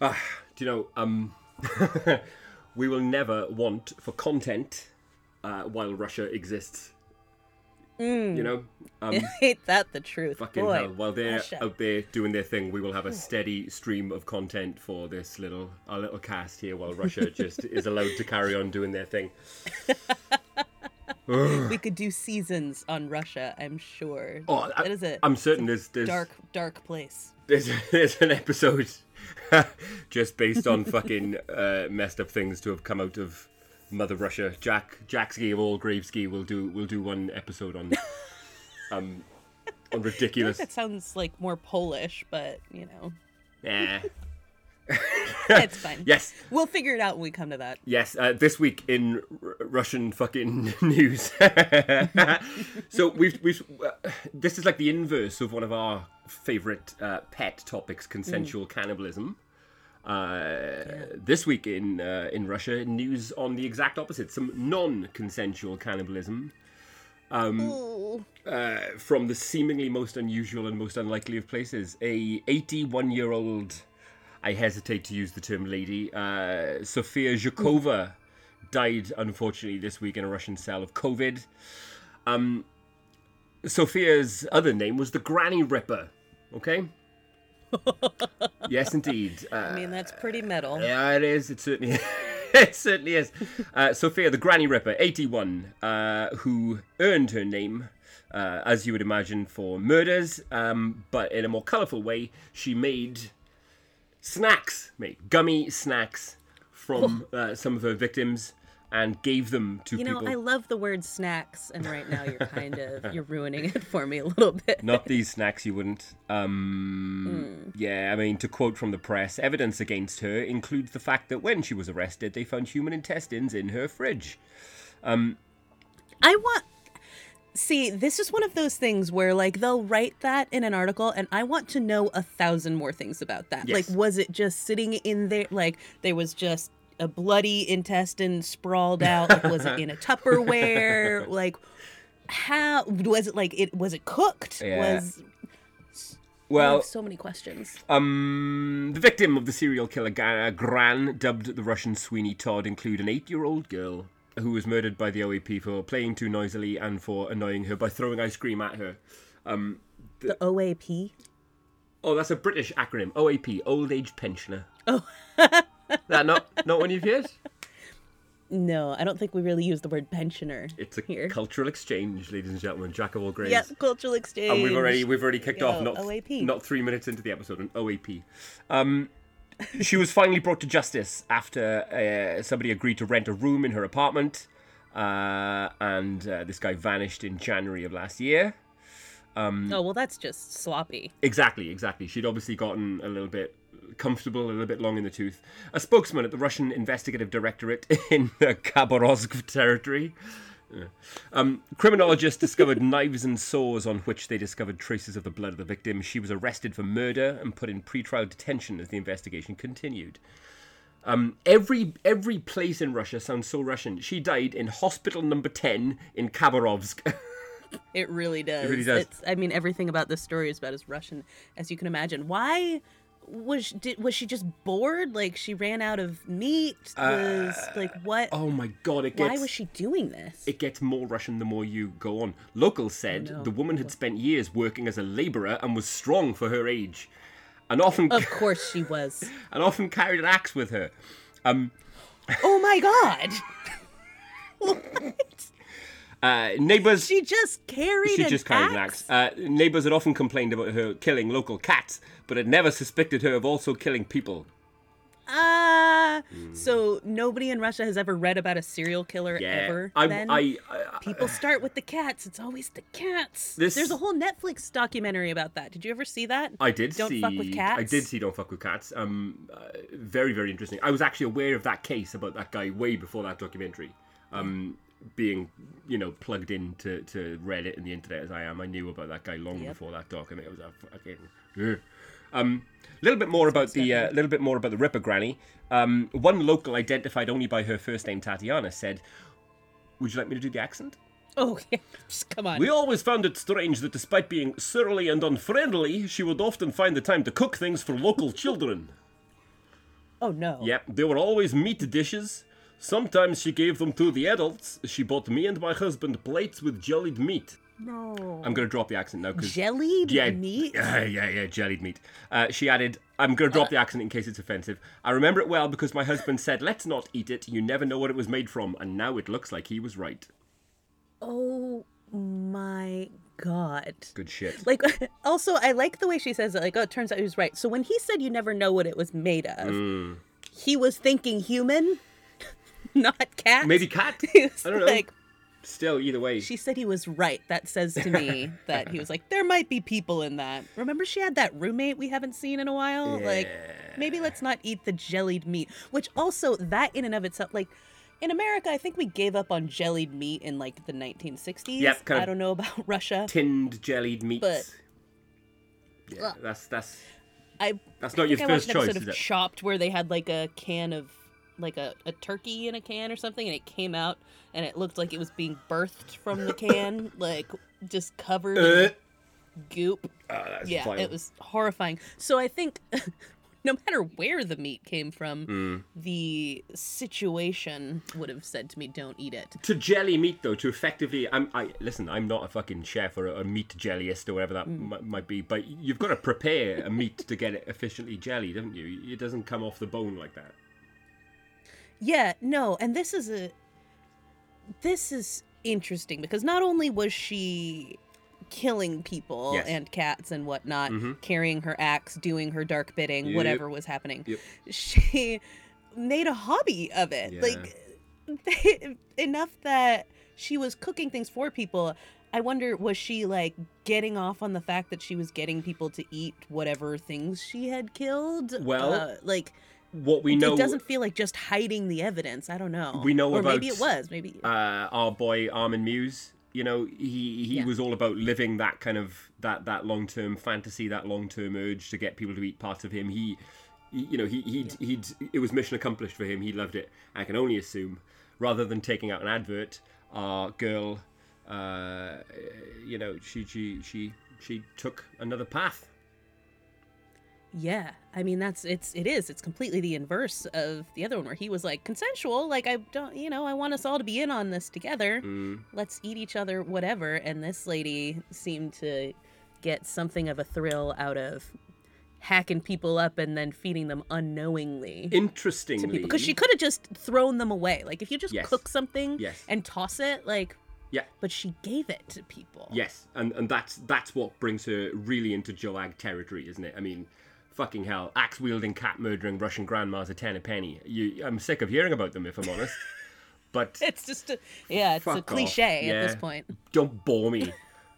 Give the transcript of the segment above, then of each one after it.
Do you know? Um, we will never want for content uh, while Russia exists. You know, um, Ain't that the truth? fucking Boy, hell. While they're Russia. out there doing their thing, we will have a steady stream of content for this little our little cast here. While Russia just is allowed to carry on doing their thing. we could do seasons on Russia. I'm sure. Oh, I, that is a I'm certain there's there's dark, dark place. there's, there's an episode just based on fucking uh, messed up things to have come out of Mother Russia. Jack Jack Ski of all Grave Ski will do will do one episode on um on ridiculous. that sounds like more Polish, but you know, Yeah. it's fine. Yes. We'll figure it out when we come to that. Yes, uh, this week in R- Russian fucking news. so we've we've uh, this is like the inverse of one of our favorite uh, pet topics, consensual cannibalism. Uh, This week in uh, in Russia, news on the exact opposite: some non-consensual cannibalism Ooh. uh, from the seemingly most unusual and most unlikely of places. A 81 year old, I hesitate to use the term lady, uh, Sofia Zhukova, died unfortunately this week in a Russian cell of COVID. Um, Sophia's other name was the Granny Ripper. Okay. yes, indeed. Uh, I mean, that's pretty metal. yeah, it is. It certainly, it certainly is. Uh, Sophia, the Granny Ripper, eighty-one, uh, who earned her name, uh, as you would imagine, for murders, um, but in a more colourful way, she made snacks, mate, gummy snacks from uh, some of her victims, and gave them to You know, people. I love the word snacks, and right now you're kind of you're ruining it for me a little bit. Not these snacks, you wouldn't. Um, Yeah, I mean, to quote from the press, evidence against her includes the fact that when she was arrested, they found human intestines in her fridge. I want. See, this is one of those things where, like, they'll write that in an article, and I want to know a thousand more things about that. Yes. Like, was it just sitting in there? Like, there was just a bloody intestine sprawled out. Like, was it in a Tupperware? like, how was it? Like, it was it cooked? Yeah. Was Well, so many questions. um, the victim of the serial killer Gran, dubbed the Russian Sweeney Todd, include an eight-year-old girl who was murdered by the OAP for playing too noisily and for annoying her by throwing ice cream at her. The OAP. Oh, that's a British acronym. OAP, Old Age Pensioner. Oh. that not not one you've heard? No, I don't think we really use the word pensioner. It's a here. cultural exchange, ladies and gentlemen. Jack of All Graves. Yeah, cultural exchange. And we've already we've already kicked off not OAP. not three minutes into the episode an OAP. Um, she was finally brought to justice after uh, somebody agreed to rent a room in her apartment, uh, and uh, this guy vanished in January of last year. Oh well, that's just sloppy. Exactly, exactly. She'd obviously gotten a little bit comfortable, a little bit long in the tooth. A spokesman at the Russian Investigative Directorate in the Khabarovsk territory. Yeah. Um, criminologists discovered knives and saws on which they discovered traces of the blood of the victim. She was arrested for murder and put in pretrial detention as the investigation continued. Um, every every place in Russia sounds so Russian. She died in hospital number ten in Khabarovsk. It really does. It really does. It's, I mean, everything about this story is about as Russian as you can imagine. Why was she, did, was she just bored? Like she ran out of meat? Was like what? oh my god! It gets Why was she doing this? it gets more Russian the more you go on. Locals said Oh, no. the woman had spent years working as a labourer and was strong for her age, and often of course she was. and often carried an axe with her. Um, Oh my god! uh, neighbours. She just carried. She just carried axe? an axe. Uh, neighbours had often complained about her killing local cats, but had never suspected her of also killing people. Ah, so nobody in Russia has ever read about a serial killer Yeah, ever. I, then I, I, people start with the cats. It's always the cats. This- There's a whole Netflix documentary about that. Did you ever see that? I did Don't see. fuck with cats. I did see Don't Fuck with Cats. Um, uh, very very interesting. I was actually aware of that case about that guy way before that documentary. Um, being you know plugged into to Reddit and the internet as I am, I knew about that guy long Yep. before that doc, and it was a fucking. Ugh. Um, a little bit more about the uh, little bit more about the Ripper Granny. Um, one local identified only by her first name Tatiana said, "Would you like me to do the accent?" Oh yeah, just come on. We always found it strange that despite being surly and unfriendly, she would often find the time to cook things for local children. Oh no. Yep, they were always meat dishes. Sometimes she gave them to the adults. She bought me and my husband plates with jellied meat. No. I'm gonna drop the accent now because Jellied yeah, meat. Yeah, yeah, yeah, jellied meat. Uh, she added, "I'm gonna drop the accent in case it's offensive. I remember it well because my husband said, "Let's not eat it. You never know what it was made from." And now it looks like he was right. Oh my god. Good shit. Like also I like the way she says it, like, oh it turns out he was right. So when he said you never know what it was made of, Mm. he was thinking human, not cat. Maybe cat. I don't know. like Still, either way. she said he was right. That says to me that he was like, there might be people in that. Remember she had that roommate we haven't seen in a while? Like maybe let's not eat the jellied meat. Which also that in and of itself like in America, I think we gave up on jellied meat in like the 1960s. Yep, kind I don't know about Russia. tinned jellied meats. But- yeah, that's that's I that's not your I watched first an choice, episode is of? Chopped where they had like a can of like a, a turkey in a can or something, and it came out and it looked like it was being birthed from the can, like just covered Uh, in goop. oh, that's Yeah, vile. it was horrifying. So I think no matter where the meat came from, Mm. the situation would have said to me, "Don't eat it." to jelly meat though to effectively i'm i listen i'm not a fucking chef or a, a meat jellyist or whatever that Mm. m- might be but you've got to prepare a meat to get it efficiently jellied haven't you it doesn't come off the bone like that Yeah, no, and this is a this is interesting because not only was she killing people Yes. and cats and whatnot, Mhm. carrying her axe, doing her dark bidding, Yep. whatever was happening, Yep. she made a hobby of it. Yeah. Like enough that she was cooking things for people. I wonder was she like getting off on the fact that she was getting people to eat whatever things she had killed? Well, uh, like what we know it doesn't feel like just hiding the evidence. I don't know. We know or maybe it was. Maybe uh, our boy Armin Meiwes. You know, he he Yeah. was all about living that kind of that that long term fantasy, that long term urge to get people to eat parts of him. He, he you know, he he'd, he'd it was mission accomplished for him. He loved it. I can only assume, rather than taking out an advert, our girl, uh, you know, she she she she took another path. Yeah. I mean, that's it's it is. It's completely the inverse of the other one where he was like consensual. Like I don't, you know, I want us all to be in on this together. Mm. Let's eat each other, whatever. And this lady seemed to get something of a thrill out of hacking people up and then feeding them unknowingly. Interestingly, because she could have just thrown them away. Like if you just Yes. cook something Yes. and toss it, like yeah. but she gave it to people. Yes, and and that's that's what brings her really into Joag territory, isn't it? I mean, fucking hell, axe wielding, cat murdering Russian grandmas a ten a penny. You, I'm sick of hearing about them, if I'm honest. But It's just a yeah, it's a cliche at this point. don't bore me.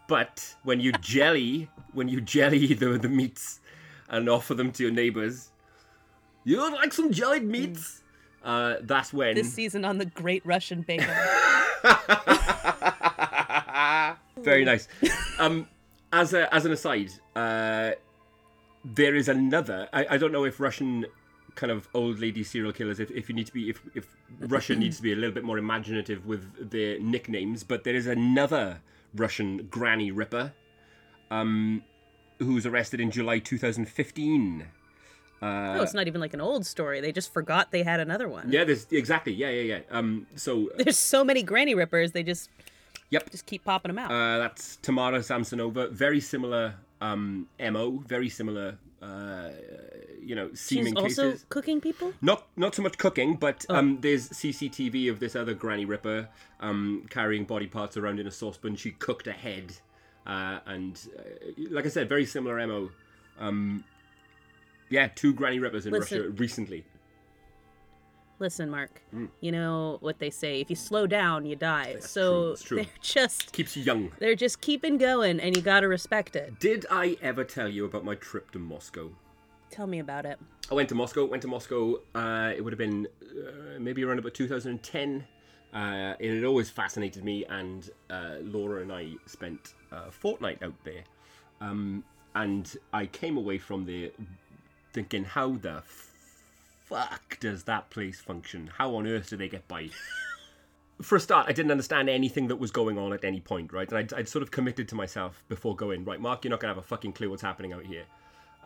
But when you jelly, when you jelly the the meats and offer them to your neighbors, you would like some jellied meats. Uh, that's when This season on the Great Russian Bake Very nice. Um, as a as an aside, uh, there is another. I, I don't know if Russian kind of old lady serial killers. If, if you need to be, if if Russia needs to be a little bit more imaginative with their nicknames, but there is another Russian granny ripper, um, who's arrested in July 2015. Uh, oh, it's not even like an old story. They just forgot they had another one. yeah, there's exactly. Yeah, yeah, yeah. Um, so There's so many granny rippers. They just yep. just keep popping them out. Uh, that's Tamara Samsonova. Very similar um, mo. Very similar. Uh, you know, seeming She's also cases. cooking people. Not not so much cooking, but Oh. um, there's CCTV of this other granny ripper um, carrying body parts around in a saucepan. She cooked a head, uh, and uh, like I said, very similar mo. Um, yeah, two granny rippers in Listen. Russia recently. Listen, Mark. Mm. You know what they say: if you slow down, you die. so true, it's true. they're just Keeps you young. they're just keeping going, and you gotta respect it. Did I ever tell you about my trip to Moscow? Tell me about it. I went to Moscow. Went to Moscow. Uh, it would have been uh, maybe around about 2010. Uh, it had always fascinated me, and uh, Laura and I spent a fortnight out there. Um, and I came away from there thinking, how the fuck does that place function? How on earth do they get by? For a start, I didn't understand anything that was going on at any point, right? And I'd, I'd sort of committed to myself before going, right, Mark, you're not going to have a fucking clue what's happening out here.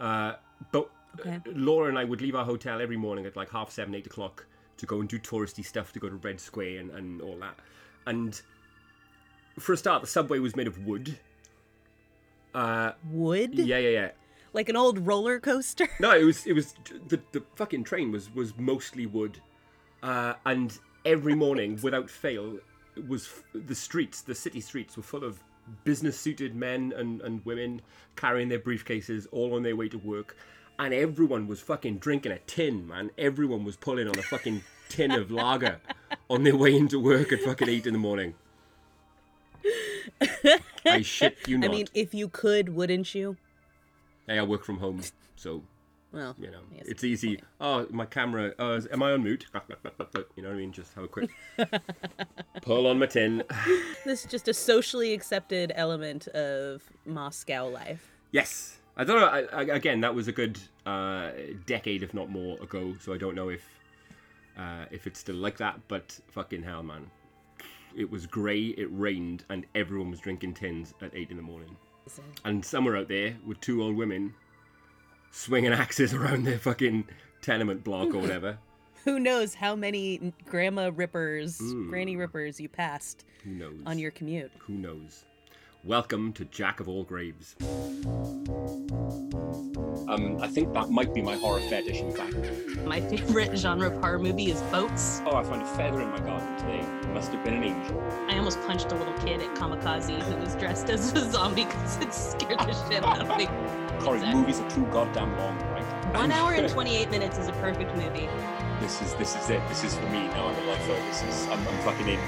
Uh, but Okay. Laura and I would leave our hotel every morning at like half seven, eight o'clock to go and do touristy stuff, to go to Red Square and, and all that. And for a start, the subway was made of wood. Uh, Wood? yeah, yeah, yeah. Like an old roller coaster? No, it was it was the the fucking train was was mostly wood, uh, and every morning without fail was f- the streets, the city streets were full of business suited men and and women carrying their briefcases all on their way to work, and everyone was fucking drinking a tin, man. Everyone was pulling on a fucking tin of lager on their way into work at fucking eight in the morning. I shit you not. I mean, if you could, wouldn't you? Hey, I work from home, so Well, you know yes. it's easy. oh my camera uh, is- am i on mute? You know what i mean? Just have a quick pull on my tin. This is just a socially accepted element of Moscow life. yes. I don't know I, I, again that was a good uh, decade if not more ago so i don't know if uh, if it's still like that but fucking hell man. It was grey it rained and everyone was drinking tins at 8 in the morning and somewhere out there with two old women swinging axes around their fucking tenement block or whatever Who knows how many grandma rippers, granny rippers you passed who knows on your commute? Who knows? Welcome to Jack of All Graves. Um, I think that might be my horror fetish, in fact. My favorite genre of horror movie is boats. Oh, I found a feather in my garden today. It must have been an angel. I almost punched a little kid at Kamikaze who was dressed as a zombie because it scared the shit out of me. Corey, Exactly. movies are too goddamn long, right? One hour and 28 minutes is a perfect movie. This is this is it. This is for me now. I'm a lifer. This is I'm, I'm fucking in.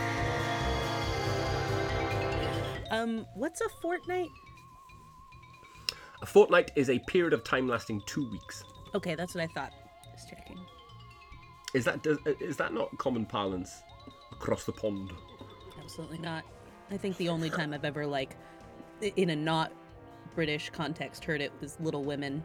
Um, what's a fortnight? A fortnight is a period of time lasting two weeks. Okay, that's what I thought. Just checking. Is that does, uh, is that not common parlance across the pond? Absolutely not. I think the only time I've ever like, in a not British context, heard it was Little Women.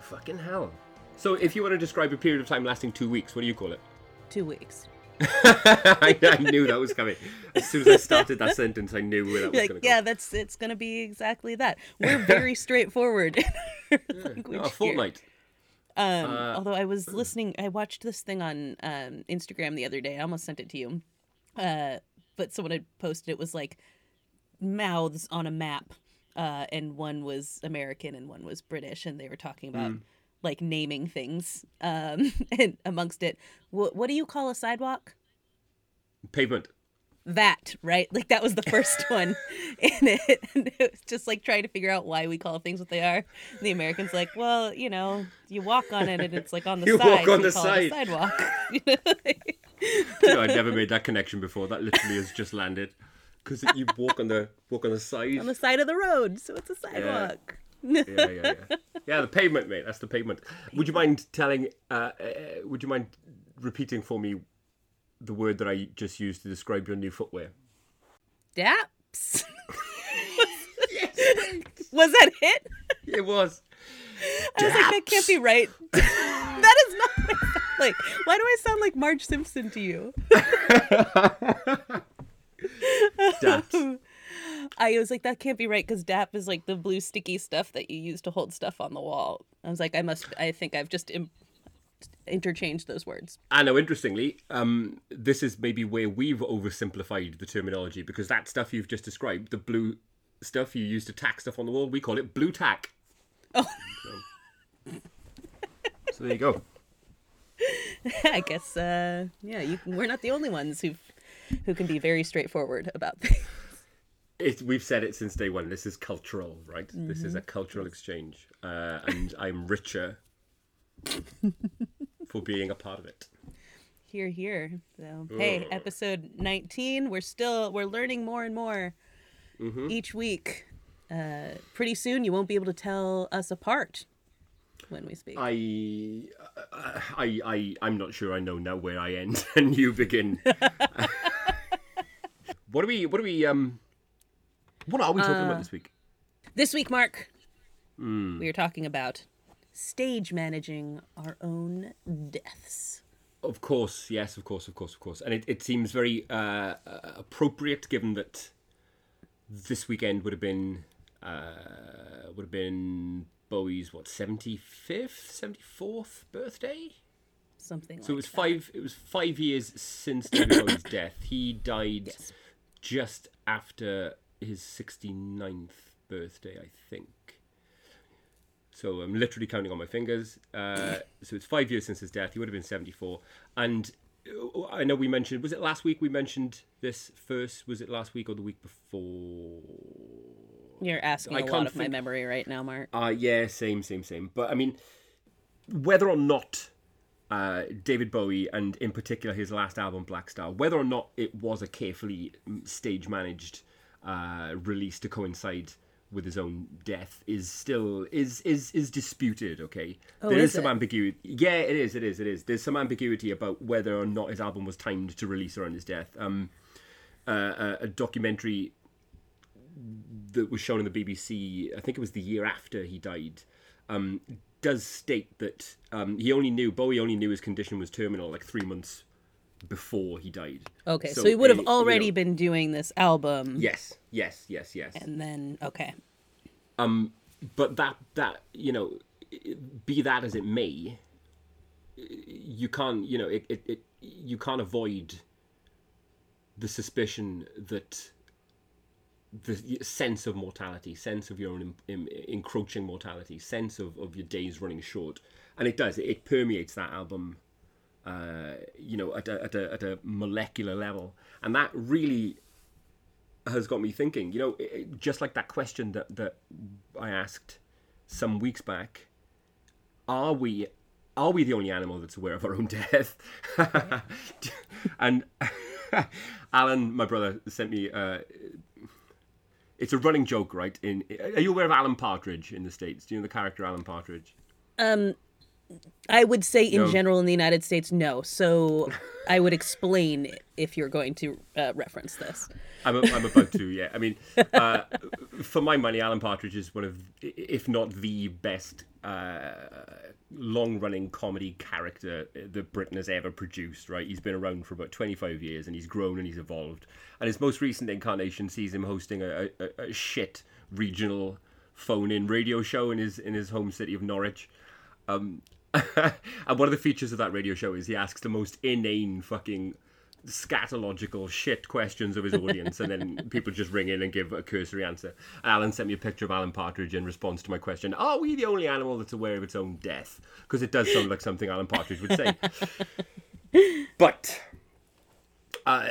Fucking hell. So, if you want to describe a period of time lasting two weeks, what do you call it? Two weeks. I, I knew that was coming. As soon as I started that sentence, I knew where that was Like, going to yeah, go. that's it's gonna be exactly that. We're very straightforward. No, a fortnight. Um, Uh, although I was listening, I watched this thing on um, Instagram the other day. I almost sent it to you, uh, but someone had posted it was like mouths on a map, uh, and one was American and one was British, and they were talking about like naming things. Um, and amongst it, what what do you call a sidewalk? Pavement. that, right? Like that was the first one in it. And it was just like trying to figure out why we call things what they are. And the Americans like, well, you know, you walk on it and it's like on the You side. walk on the call it a side. sidewalk. You know, like- you know, I'd never made that connection before. That literally has just landed. Because you walk on the walk on the side. on the side of the road, so it's a sidewalk. yeah, yeah, yeah. Yeah, Yeah, the pavement, mate. That's the pavement. Would you mind telling? Uh, uh, would you mind repeating for me the word that I just used to describe your new footwear? Daps. was that it? It was. I was like, that can't be right. that is not what I sound like. Why do I sound like Marge Simpson to you? Daps. I was like, that can't be right because DAP is like the blue sticky stuff that you use to hold stuff on the wall. I was like, I must, I think I've just Im- interchanged those words. I know. Interestingly, um, this is maybe where we've oversimplified the terminology because that stuff you've just described, the blue stuff you use to tack stuff on the wall, we call it Blu-Tack. Oh. So, so there you go. I guess, uh, yeah, you, we're not the only ones who who can be very straightforward about things. It, we've said it since day one. This is cultural, right? This is a cultural exchange, uh, and I'm richer for being a part of it. Here, here. So, hey, episode 19. We're still, we're learning more and more each week. Uh, pretty soon, you won't be able to tell us apart when we speak. I, I, I, I'm not sure. I know now where I end and you begin. what are we? What are we? Um, what are we talking about this week? This week, Mark, we are talking about stage managing our own deaths. Of course, yes, of course, of course, of course, and it, it seems very uh, uh, appropriate given that this weekend would have been uh, would have been Bowie's what seventy fifth, seventy fourth birthday. Something So it was that. five. It was five years since David Bowie's death. He died Yes. just after his 69th birthday, I think. So I'm literally counting on my fingers. Uh, so it's five years since his death. He would have been 74. And uh, I know we mentioned. Was it last week we mentioned this first? Was it last week or the week before? You're asking I a lot of my memory right now, Mark. Uh, yeah, same, same, same. But I mean, whether or not uh, David Bowie, and in particular his last album, Blackstar, whether or not it was a carefully stage managed uh, release to coincide with his own death is still is is is disputed okay? Oh, there is is some it? ambiguity yeah it is it is it is. There's some ambiguity about whether or not his album was timed to release around his death. Um uh, a, a documentary that was shown on the BBC, I think it was the year after he died, um, does state that um, he only knew Bowie only knew his condition was terminal like three months before he died. Okay, so, he would have you know- already been doing this album, Yes, yes, yes, yes. and then okay, Um, But that that you know, be that as it may, you can't you know it, it, it you can't avoid the suspicion that the sense of mortality, sense of your own em- em- encroaching mortality, sense of, of your days running short, and it does. It, it permeates that album, uh, you know, at a, at a at a molecular level, and that really has got me thinking. You know, it- just like that question that that I asked some weeks back: Are we are we the only animal that's aware of our own death? and Alan, my brother, sent me. Uh, it's a running joke, right? In are you aware of Alan Partridge in the states? Do you know the character Alan Partridge? I would say in No. general in the United States, no. So I would explain if you're going to uh, reference this. I'm, I'm about to, yeah. I mean, uh, for my money, Alan Partridge is one of, if not the best uh, long-running comedy character that Britain has ever produced. Right? He's been around for about 25 years, and he's grown and he's evolved. And his most recent incarnation sees him hosting a, a, a shit regional phone-in radio show in his in his home city of Norwich. Um, and one of the features of that radio show is he asks the most inane fucking scatological shit questions of his audience, and then people just ring in and give a cursory answer. Alan sent me a picture of Alan Partridge in response to my question: Are we the only animal that's aware of its own death? Because it does sound like something Alan Partridge would say. but uh,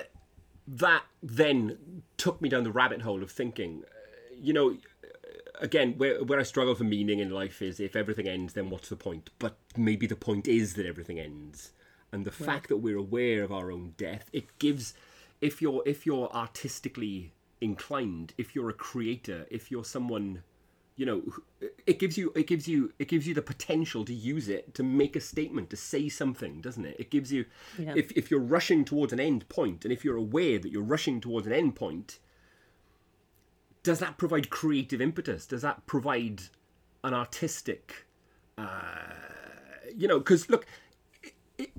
that then took me down the rabbit hole of thinking. uh, You know, again, where where I struggle for meaning in life is if everything ends, then what's the point? But maybe the point is that everything ends, and the fact that we're aware of our own death, it gives. If you're if you're artistically inclined, if you're a creator, if you're someone, you know, it gives you it gives you it gives you the potential to use it to make a statement, to say something, doesn't it? It gives you Yeah. if if you're rushing towards an end point, and if you're aware that you're rushing towards an end point, does that provide creative impetus? Does that provide an artistic, uh, you know? Because look,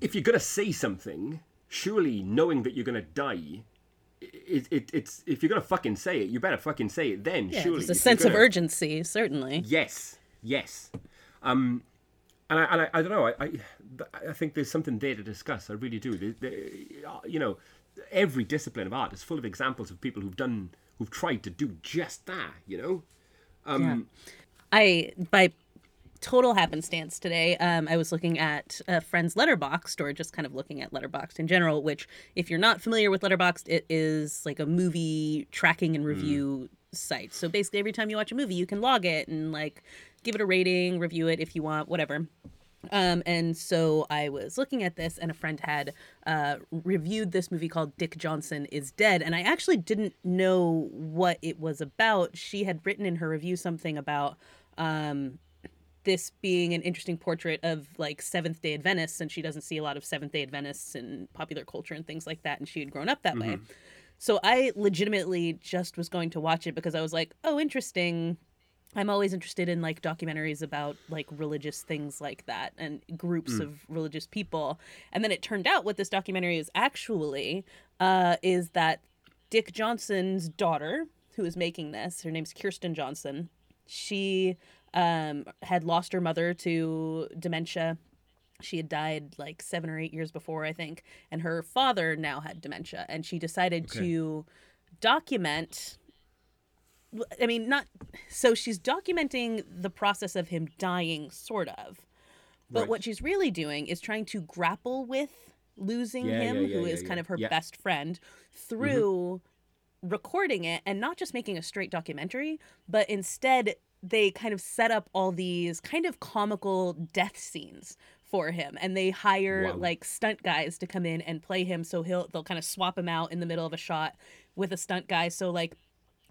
if you're gonna say something, surely knowing that you're gonna die, it, it, it's if you're gonna fucking say it, you better fucking say it then. Yeah, surely there's a If sense of gonna- urgency, certainly. Yes, yes. Um, and I, and I, I don't know. I, I, I think there's something there to discuss. I really do. There, there, you know, every discipline of art is full of examples of people who've done, who've tried to do just that. You know. Um, I by total happenstance today, um, I was looking at a friend's Letterboxd, or just kind of looking at Letterboxd in general. Which, if you're not familiar with Letterboxd, it is like a movie tracking and review site. So basically, every time you watch a movie, you can log it and like give it a rating, review it if you want, whatever. Um, and so I was looking at this, and a friend had uh, reviewed this movie called Dick Johnson is Dead. And I actually didn't know what it was about. She had written in her review something about um, this being an interesting portrait of like Seventh day Adventists, and she doesn't see a lot of Seventh day Adventists in popular culture and things like that. And she had grown up that way. So I legitimately just was going to watch it because I was like, oh, interesting. I'm always interested in like documentaries about like religious things like that and groups of religious people. And then it turned out what this documentary is actually uh, is that Dick Johnson's daughter, who is making this, her name's Kirsten Johnson. She um, had lost her mother to dementia. She had died like seven or eight years before, I think, and her father now had dementia, and she decided Okay. to document. I mean, not so she's documenting the process of him dying, sort of. But Right. what she's really doing is trying to grapple with losing Yeah, him, yeah, yeah, who is kind of her best friend, mm-hmm. through recording it and not just making a straight documentary, but instead they kind of set up all these kind of comical death scenes for him and they hire Wow. like stunt guys to come in and play him so he'll they'll kind of swap him out in the middle of a shot with a stunt guy so like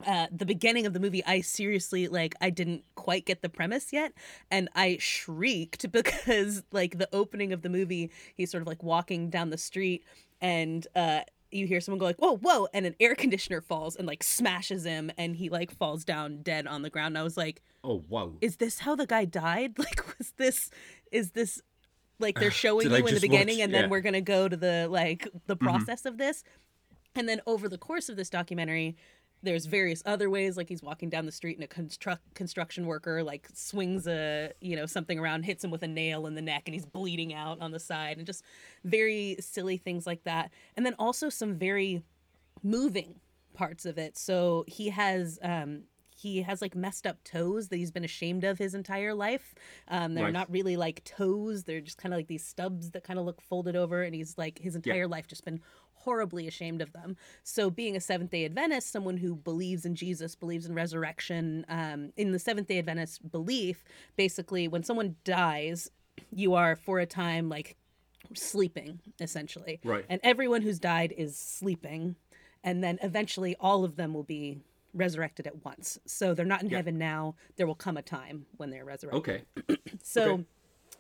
uh, the beginning of the movie, I seriously like I didn't quite get the premise yet, and I shrieked because like the opening of the movie, he's sort of like walking down the street, and uh, you hear someone go like whoa whoa, and an air conditioner falls and like smashes him, and he like falls down dead on the ground. And I was like, Oh wow. is this how the guy died? Like was this is this like they're showing you in the beginning watch- and then we're gonna go to the like the Mm-hmm. process of this and then over the course of this documentary there's various other ways like he's walking down the street and a construct construction worker like swings a you know something around hits him with a nail in the neck and he's bleeding out on the side and just very silly things like that and then also some very moving parts of it. So he has um he has like messed up toes that he's been ashamed of his entire life. Um, they're Right. not really like toes; they're just kind of like these stubs that kind of look folded over, and he's like his entire life just been horribly ashamed of them. So, being a Seventh Day Adventist, someone who believes in Jesus, believes in resurrection, um, in the Seventh Day Adventist belief, basically, when someone dies, you are for a time like sleeping essentially Right. and everyone who's died is sleeping and then eventually all of them will be resurrected at once so they're not in Yeah. heaven now there will come a time when they're resurrected Okay. so Okay.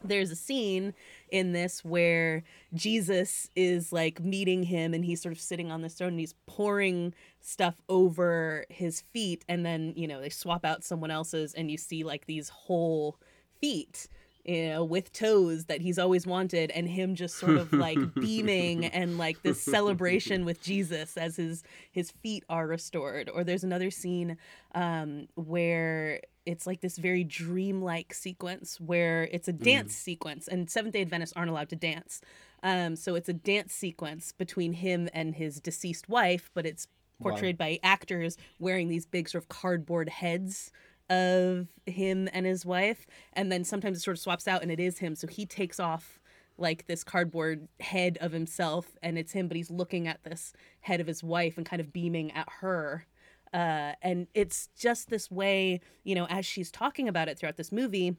There's a scene in this where Jesus is like meeting him and he's sort of sitting on this throne and he's pouring stuff over his feet. And then, you know, they swap out someone else's and you see like these whole feet you know, with toes that he's always wanted, and him just sort of like beaming and like this celebration with Jesus as his his feet are restored. Or there's another scene um, where it's like this very dreamlike sequence where it's a dance sequence, and Seventh Day Adventists aren't allowed to dance. Um, so it's a dance sequence between him and his deceased wife, but it's portrayed by actors wearing these big sort of cardboard heads of him and his wife and then sometimes it sort of swaps out and it is him. So he takes off like this cardboard head of himself and it's him but he's looking at this head of his wife and kind of beaming at her. Uh, and it's just this way you know as she's talking about it throughout this movie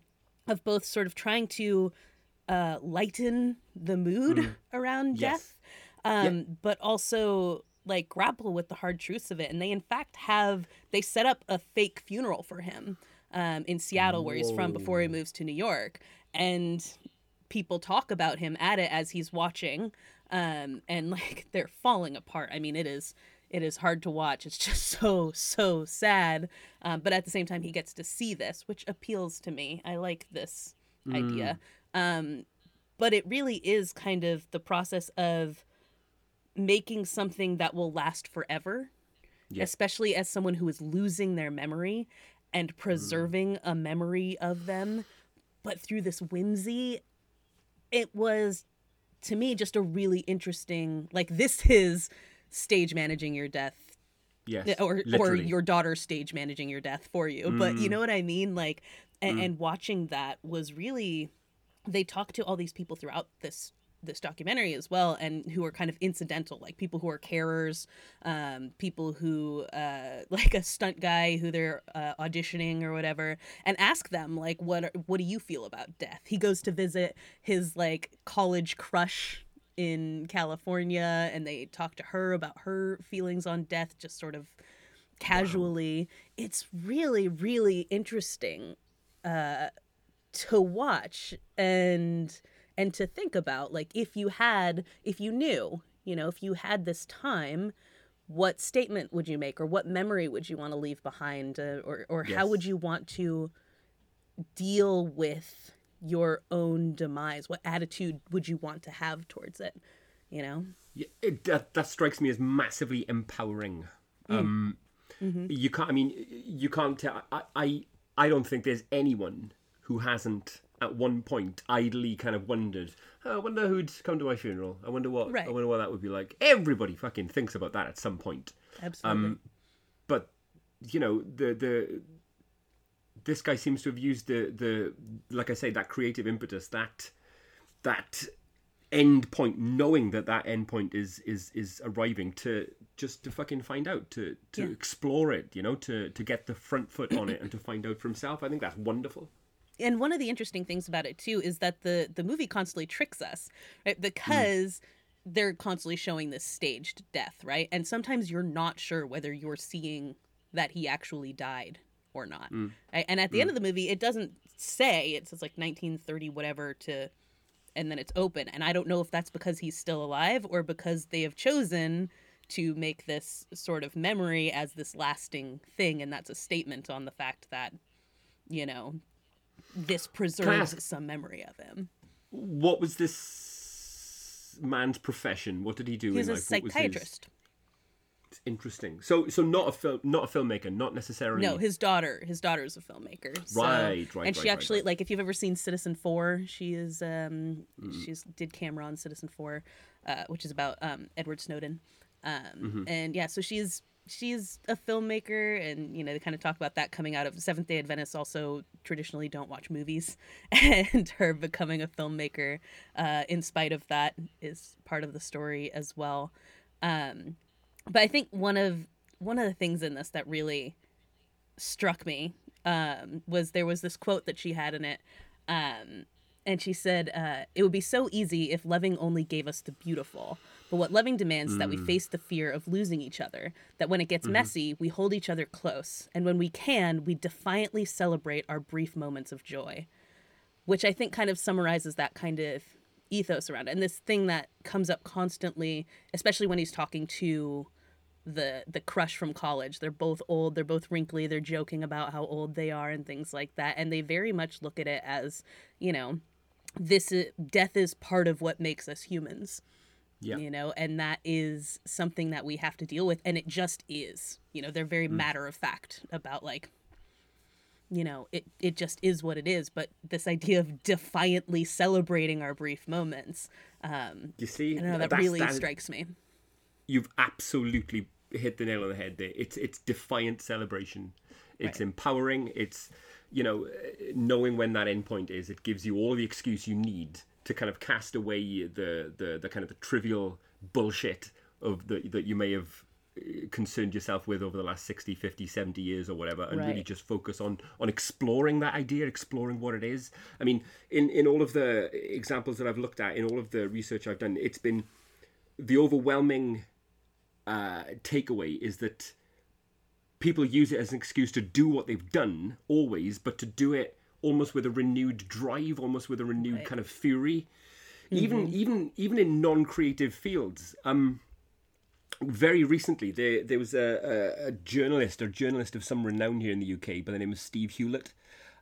of both sort of trying to uh, lighten the mood around Yes. death um, but also like grapple with the hard truths of it. And they in fact have they set up a fake funeral for him um, in Seattle where he's from before he moves to New York, and people talk about him at it as he's watching, um, and like they're falling apart. I mean, it is it is hard to watch. It's just so so sad, um, but at the same time, he gets to see this, which appeals to me. I like this idea. Um, but it really is kind of the process of making something that will last forever, Yeah. especially as someone who is losing their memory and preserving a memory of them, but through this whimsy. It was, to me, just a really interesting. Like this is stage managing your death Yes. or or your daughter stage managing your death for you. But you Mm. know what I mean? Like, and, and watching that was really. They talk to all these people throughout this this documentary as well, and who are kind of incidental, like people who are carers, um, people who uh, like a stunt guy who they're uh, auditioning or whatever, and ask them like, what are, what do you feel about death? He goes to visit his like college crush in California and they talk to her about her feelings on death just sort of casually. It's really really interesting uh to watch and and to think about like if you had if you knew, you know, if you had this time what statement would you make or what memory would you want to leave behind uh, or or how would you want to deal with your own demise what attitude would you want to have towards it you know Yeah, it, that, that strikes me as massively empowering. Mm. Um, Mm-hmm. You can't. I mean, you can't tell. I, I I don't think there's anyone who hasn't at one point idly kind of wondered, oh, I wonder who'd come to my funeral. I wonder what Right. I wonder what that would be like. Everybody fucking thinks about that at some point. Absolutely. Um, but you know, the the this guy seems to have used the the like I say that creative impetus that that end point knowing that that end point is is is arriving to just to fucking find out to to Yeah. explore it you know to to get the front foot on it and to find out for himself i think that's wonderful and one of the interesting things about it too is that the the movie constantly tricks us right? Mm. Because they're constantly showing this staged death right? And sometimes you're not sure whether you're seeing that he actually died or not mm. right? and at the end mm. of the movie it doesn't say it says like 1930 whatever to and then it's open. And i don't know if that's because he's still alive or because they have chosen to make this sort of memory as this lasting thing and that's a statement on the fact that you know this preserves ask- some memory of him what was this man's profession what did he do he's in a life What was his- psychiatrist interesting so so not a film not a filmmaker not necessarily no his daughter his daughter is a filmmaker so- Right, right, and she right, actually right. like if you've ever seen Citizenfour she is um Mm-hmm. she's did camera on Citizenfour uh which is about um edward snowden um Mm-hmm. and yeah so she's she's a filmmaker and you know they kind of talk about that coming out of seventh day adventists also traditionally don't watch movies. And her becoming a filmmaker uh in spite of that is part of the story as well. Um but i think one of one of the things in this that really struck me um, was there was this quote that she had in it, um, and she said, uh, "It would be so easy if loving only gave us the beautiful, but what loving demands is that we mm. face the fear of losing each other. That when it gets mm-hmm. messy, we hold each other close, and when we can, we defiantly celebrate our brief moments of joy." Which I think kind of summarizes that kind of ethos around it, and this thing that comes up constantly, especially when he's talking to the the crush from college. They're both old, they're both wrinkly, they're joking about how old they are and things like that. And they very much look at it as, you know, this is, death is part of what makes us humans. Yeah. You know, and that is something that we have to deal with and it just is. You know, they're very matter of fact about like you know, it it just is what it is, but this idea of defiantly celebrating our brief moments, um, you see I don't know, that really that- strikes me. you've absolutely hit the nail on the head there. It's it's defiant celebration. It's Right. empowering. It's you know knowing when that endpoint is. It gives you all the excuse you need to kind of cast away the the, the kind of the trivial bullshit of the that you may have uh, concerned yourself with over the last 60 50 70 years or whatever and really just focus on on exploring that idea exploring what it is. I mean in in all of the examples that i've looked at in all of the research i've done it's been the overwhelming uh, takeaway is that people use it as an excuse to do what they've done always, but to do it almost with a renewed drive, almost with a renewed kind of fury. Even even even in non-creative fields. Um, very recently, there there was a, a, a journalist or journalist of some renown here in the UK by the name of Steve Hewlett,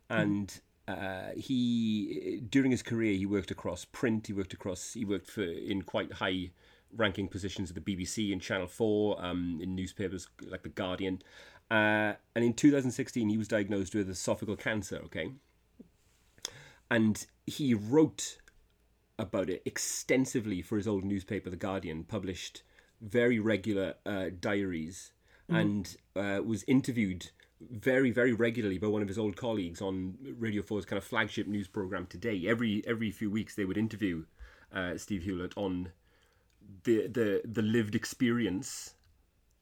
and uh, he during his career he worked across print, he worked across he worked for in quite high ranking positions at the BBC and Channel Four, um, in newspapers like the Guardian, uh, and in 2016 he was diagnosed with esophageal cancer. Okay, and he wrote about it extensively for his old newspaper, The Guardian, published very regular uh, diaries, and uh, was interviewed very, very regularly by one of his old colleagues on Radio 4's kind of flagship news program today. Every every few weeks, they would interview uh, Steve Hewlett on the the the lived experience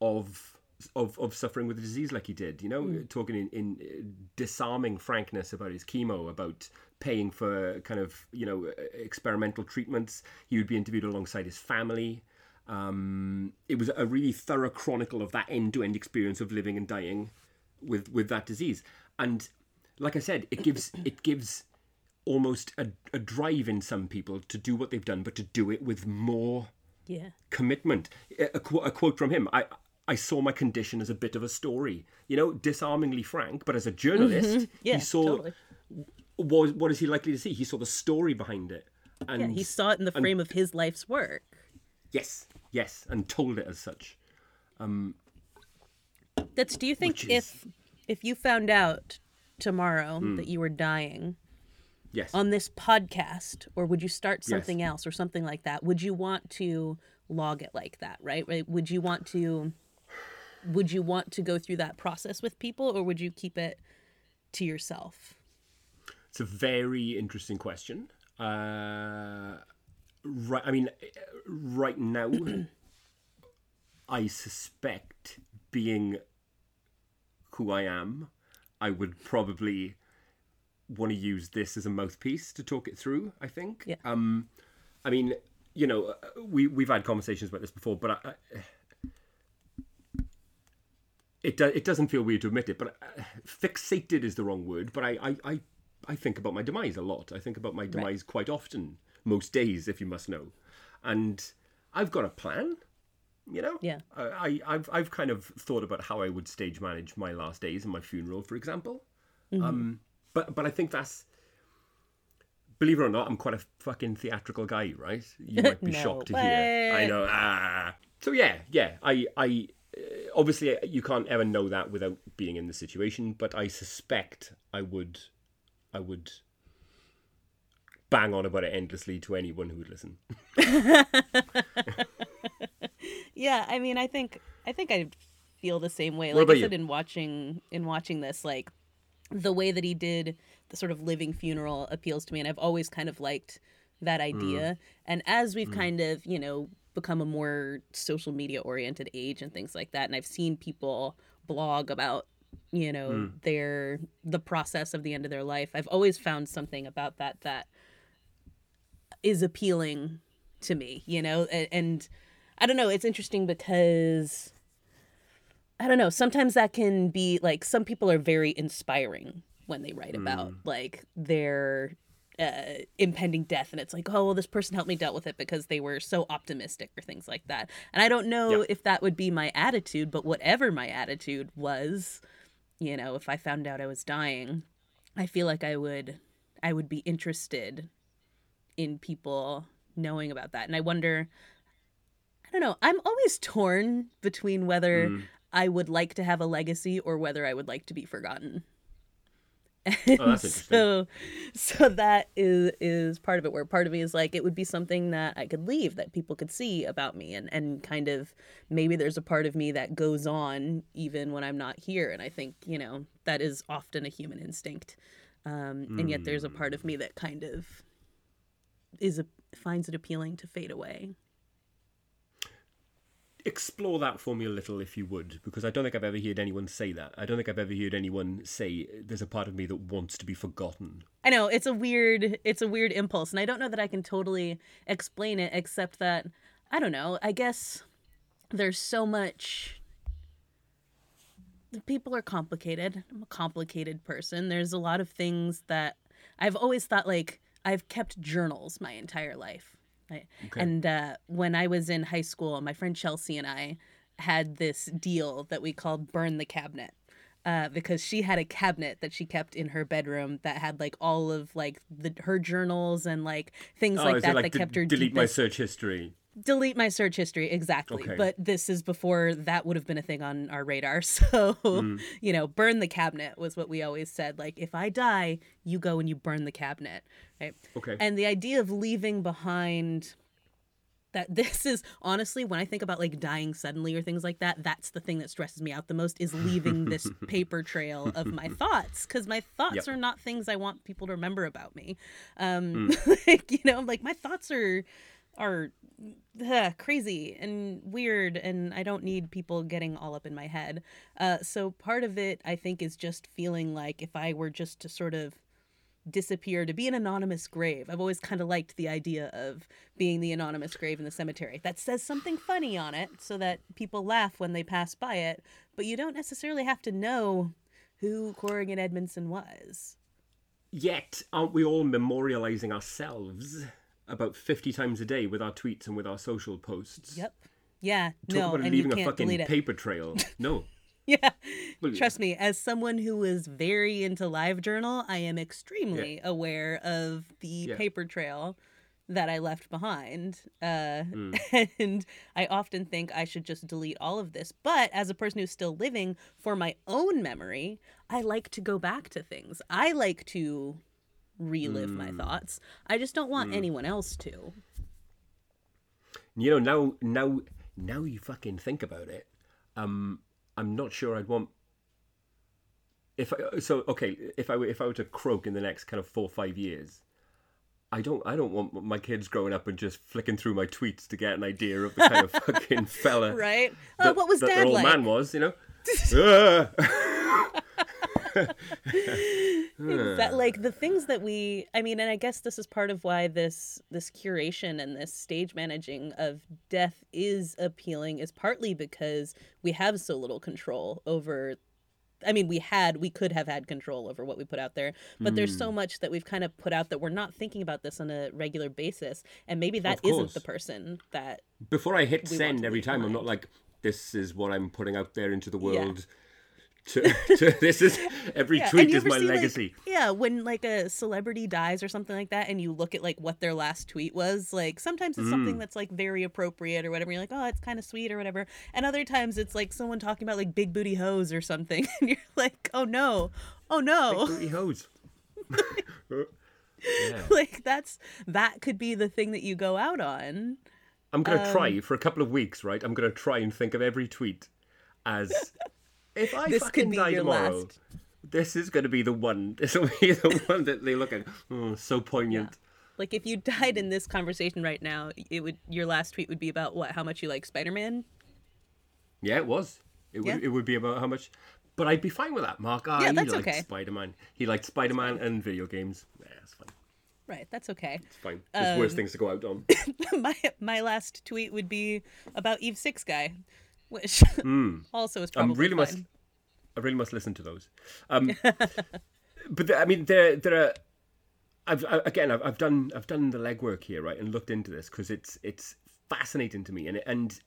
of of of suffering with a disease like he did. You know, talking in, in uh, disarming frankness about his chemo, about paying for kind of you know experimental treatments. He would be interviewed alongside his family. Um, it was a really thorough chronicle of that end to end experience of living and dying with with that disease. And like I said, it gives it gives almost a, a drive in some people to do what they've done, but to do it with more Yeah. commitment. A, a, qu- a quote from him: "I I saw my condition as a bit of a story. You know, disarmingly frank, but as a journalist, Yeah, he saw totally. what what is he likely to see? He saw the story behind it, and Yeah, he saw it in the frame of his life's work. yes, yes, and told it as such. That's do you think Which if if you found out tomorrow Hmm. that you were dying Yes. on this podcast, or would you start Yes. something else or something like that? Would you want to log it like that? Right? Would you want to would you want to go through that process with people or would you keep it to yourself? It's a very interesting question. Uh, right, I mean, right now, I suspect being who I am, I would probably want to use this as a mouthpiece to talk it through. I think. Yeah. Um, I mean, you know, uh, we we've had conversations about this before, but I, I, it do, it doesn't feel weird to admit it, but uh, fixated is the wrong word. But I, I, I, I think about my demise a lot. I think about my demise quite often, most days, if you must know. And I've got a plan, you know. Yeah. I, I I've I've kind of thought about how I would stage manage my last days and my funeral, for example. Um, but but I think that's. Believe it or not, I'm quite a fucking theatrical guy, right? You might be No shocked to hear. I know. Ah. So yeah, yeah. I, I, obviously you can't ever know that without being in the situation, but I suspect I would, I would bang on about it endlessly to anyone who would listen. Yeah, I mean, I think I think I feel the same way. What Like I you? said in watching in watching this, like the way that he did the sort of living funeral appeals to me, and I've always kind of liked that Mm. idea. And as we've kind of you know become a more social media oriented age and things like that, and I've seen people blog about you know Mm. their the process of the end of their life. I've always found something about that that is appealing to me, you know, and, and I don't know, it's interesting because I don't know, sometimes that can be like some people are very inspiring when they write about like their uh, impending death and it's like oh well this person helped me dealt with it because they were so optimistic or things like that and i don't know Yeah. if that would be my attitude but whatever my attitude was you know if i found out i was dying i feel like i would i would be interested in people knowing about that and i wonder i don't know i'm always torn between whether Mm. i would like to have a legacy or whether i would like to be forgotten Oh, so so that is is part of it where part of me is like it would be something that i could leave that people could see about me and and kind of maybe there's a part of me that goes on even when i'm not here. And i think you know that is often a human instinct. Um, and yet there's a part of me that kind of is a, finds it appealing to fade away Explore that for me a little, if you would, because I don't think I've ever heard anyone say that. I don't think I've ever heard anyone say there's a part of me that wants to be forgotten. I know it's a weird it's a weird impulse and I don't know that I can totally explain it except that I don't know, I guess there's so much people are complicated. I'm a complicated person. There's a lot of things that I've always thought like I've kept journals my entire life. Right? And uh, when I was in high school, my friend Chelsea and I had this deal that we called burn the cabinet uh, because she had a cabinet that she kept in her bedroom that had like all of like the her journals and like things oh, like that it like that kept her delete my search history? Delete my search history exactly Okay. but this is before that would have been a thing on our radar so Mm. you know burn the cabinet was what we always said like if i die you go and you burn the cabinet right Okay. and the idea of leaving behind that this is honestly when i think about like dying suddenly or things like that that's the thing that stresses me out the most is leaving this paper trail of my thoughts because my thoughts Yep. are not things i want people to remember about me um Mm. like you know like my thoughts are are uh, crazy and weird and i don't need people getting all up in my head. Uh, so part of it i think is just feeling like if i were just to sort of disappear to be an anonymous grave i've always kind of liked the idea of being the anonymous grave in the cemetery. That says something funny on it so that people laugh when they pass by it but you don't necessarily have to know who corrigan edmondson was. Yet, aren't we all memorializing ourselves about 50 times a day with our tweets and with our social posts? yep yeah Talk no about and you leaving a fucking paper trail. No. Yeah. Well, Trust me, as someone who is very into LiveJournal, I am extremely aware of the Yeah. paper trail that I left behind. Uh, Hmm. And I often think I should just delete all of this. But as a person who's still living for my own memory, I like to go back to things. I like to relive my Hmm. thoughts. I just don't want anyone else to. You know, now now now you fucking think about it. Um, I'm not sure I'd want. If I, so, okay, if I were if I were to croak in the next kind of four or five years, I don't I don't want my kids growing up and just flicking through my tweets to get an idea of the kind of fucking fella Right? Uh, what was that dad their old like? man was, you know. Ah! that like the things that we i mean and i guess this is part of why this this curation and this stage managing of death is appealing is partly because we have so little control over i mean we had we could have had control over what we put out there but there's Hmm. so much that we've kind of put out that we're not thinking about this on a regular basis and maybe that isn't the person that Before I hit send every time, I'm not like, this is what I'm putting out there into the Yeah. To, to, this is every Yeah, tweet is my see, like- legacy. yeah, when like a celebrity dies or something like that, and you look at like what their last tweet was, like sometimes it's Mm. something that's like very appropriate or whatever. You're like, oh, it's kind of sweet or whatever. And other times it's like someone talking about like big booty hoes or something, and you're like, oh no, oh no, big Booty hose. yeah. like that's that could be the thing that you go out on. I'm gonna Um, try for a couple of weeks, right? I'm gonna try and think of every tweet as if I This fucking could be die your tomorrow. last. This is gonna be the one. This will be the one that they look at. Oh, so poignant. Like if you died in this conversation right now, it would your last tweet would be about what? How much you like Spider Man? Yeah, it was. It would. Yeah. It would be about how much. But I'd be fine with that, Mark. Ah, Yeah, he that's liked okay. Spider-Man. He liked Spider-Man and video games. Yeah, it's fine. Right, that's okay. It's fine. There's worse Um, things to go out on. my my last tweet would be about Eve Six guy, which also is I probably Hmm. really fine. must. I really must listen to those. Um, but the, I mean, there there are. I've I, again, I've, I've done I've done the legwork here, right, and looked into this because it's it's fascinating to me, and and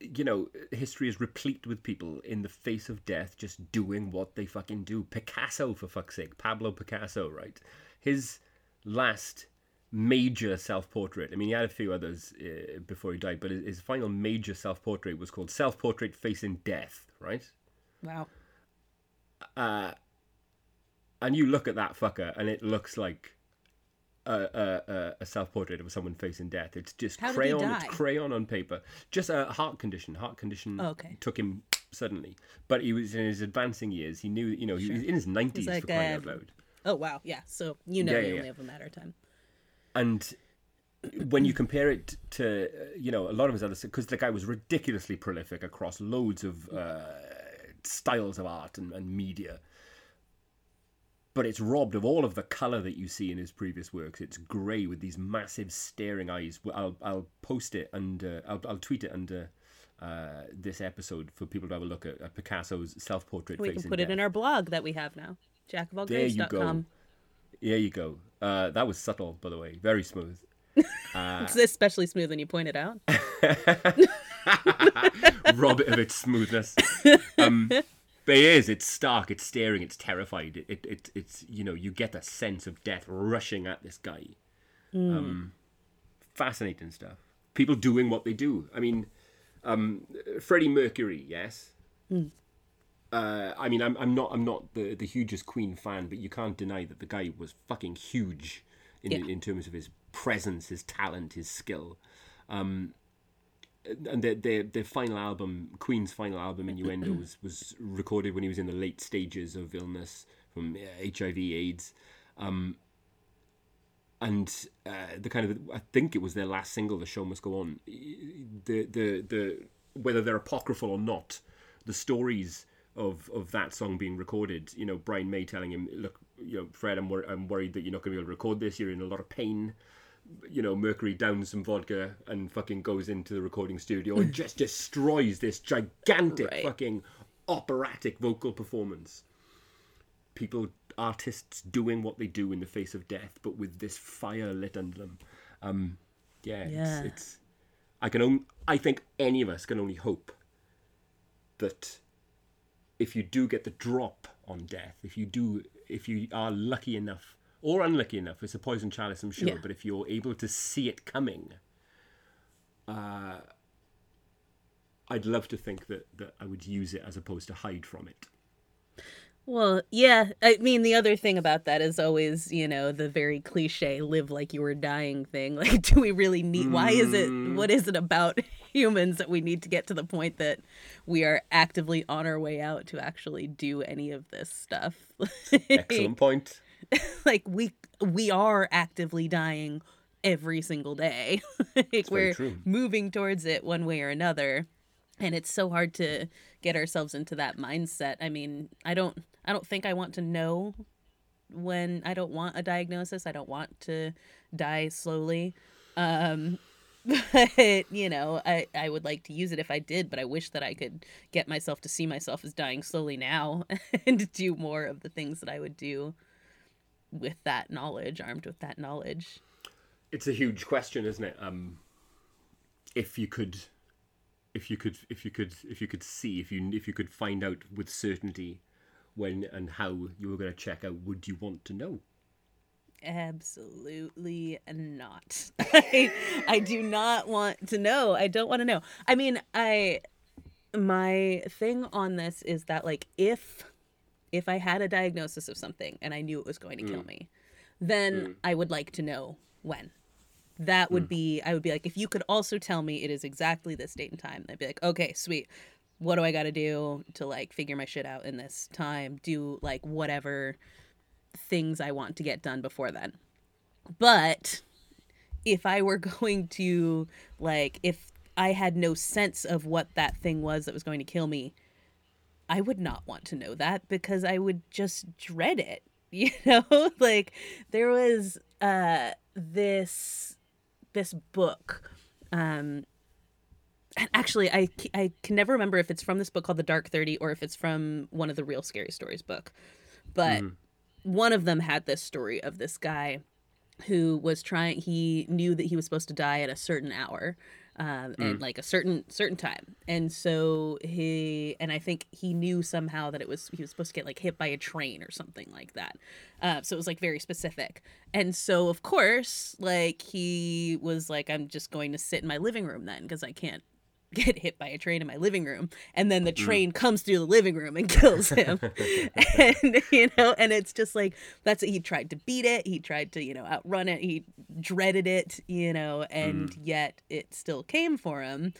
you know, history is replete with people in the face of death just doing what they fucking do. Picasso, for fuck's sake, Pablo Picasso, right? His last major self-portrait. I mean, he had a few others uh, before he died, but his, his final major self-portrait was called "Self-Portrait Facing Death," right? Wow. Uh, and you look at that fucker and it looks like a, a, a, a self-portrait of someone facing death it's just How crayon it's crayon on paper just a heart condition heart condition Oh, okay. took him suddenly but he was in his advancing years he knew you know he was in his 90s like, for crying out um, loud Oh wow, yeah. So you know Yeah, you yeah, only yeah. have a matter of time. And when you compare it to uh, you know a lot of his other because the guy was ridiculously prolific across loads of uh, styles of art and, and media. But it's robbed of all of the color that you see in his previous works. It's gray with these massive staring eyes. I'll, I'll post it and uh, I'll, I'll tweet it under uh, this episode for people to have a look at, at picasso's self-portrait We can put it in our blog that we have now, there you go. jackofallgraves.com. there you go uh, that was subtle by the way very smooth It's especially smooth when you point it out. rob it of its smoothness. Um, but it is. It's stark. It's staring. It's terrified. It, it, it it's you know you get a sense of death rushing at this guy. Um, fascinating stuff. People doing what they do. I mean, um, Freddie Mercury. Yes. Uh, I mean, I'm, I'm not I'm not the, the hugest Queen fan, but you can't deny that the guy was fucking huge in Yeah. in terms of his presence, his talent, his skill and their, their their final album, Queen's final album, Innuendo, was was recorded when he was in the late stages of illness from uh, HIV/AIDS, um, and uh, the kind of I think it was their last single, "The Show Must Go On." The the the whether they're apocryphal or not, the stories of of that song being recorded. You know, Brian May telling him, "Look, you know, Fred, I'm wor- I'm worried that you're not going to be able to record this. You're in a lot of pain." you know, Mercury downs some vodka and fucking goes into the recording studio and just destroys this gigantic Right. fucking operatic vocal performance. People, artists doing what they do in the face of death, but with this fire lit under them. Um, yeah, Yeah. It's, it's. I can only. I think any of us can only hope that if you do get the drop on death, if you do, if you are lucky enough or unlucky enough, it's a poison chalice, I'm sure. Yeah. But if you're able to see it coming, uh, I'd love to think that that I would use it as opposed to hide from it. Well, yeah. I mean, the other thing about that is always, you know, the very cliche live like you were dying thing. Like, do we really need, why is it, what is it about humans that we need to get to the point that we are actively on our way out to actually do any of this stuff? Excellent point. like, we, we are actively dying every single day. like, we're true. moving towards it one way or another and it's so hard to get ourselves into that mindset i mean i don't i don't think i want to know when i don't want a diagnosis i don't want to die slowly um but you know i i would like to use it if i did but i wish that i could get myself to see myself as dying slowly now and do more of the things that i would do with that knowledge armed with that knowledge It's a huge question, isn't it? Um, if you could, if you could, if you could, if you could see, if you if you could find out with certainty when and how you were going to check out, would you want to know? Absolutely not. I, I do not want to know. I don't want to know. I mean, I my thing on this is that like if if I had a diagnosis of something and I knew it was going to kill mm. me, then mm. I would like to know when. That would mm. be I would be like if you could also tell me it is exactly this date and time, I'd be like, "Okay, sweet. What do I got to do to like figure my shit out in this time? Do like whatever things I want to get done before then." But if I were going to like if I had no sense of what that thing was that was going to kill me, I would not want to know that because I would just dread it. You know, like there was uh this this book um and actually I can never remember if it's from this book called The Dark 30 or if it's from one of the real scary stories book. But one of them had this story of this guy who was trying he knew that he was supposed to die at a certain hour um, and like a certain certain time. And so he and i think he knew somehow that it was he was supposed to get like hit by a train or something like that. Uh, so it was like very specific. And so of course like he was like i'm just going to sit in my living room then because i can't get hit by a train in my living room and then the mm-hmm. train comes through the living room and kills him. And you know and it's just like that's it. He tried to beat it. He tried to you know outrun it. He dreaded it you know and mm-hmm. yet it still came for him.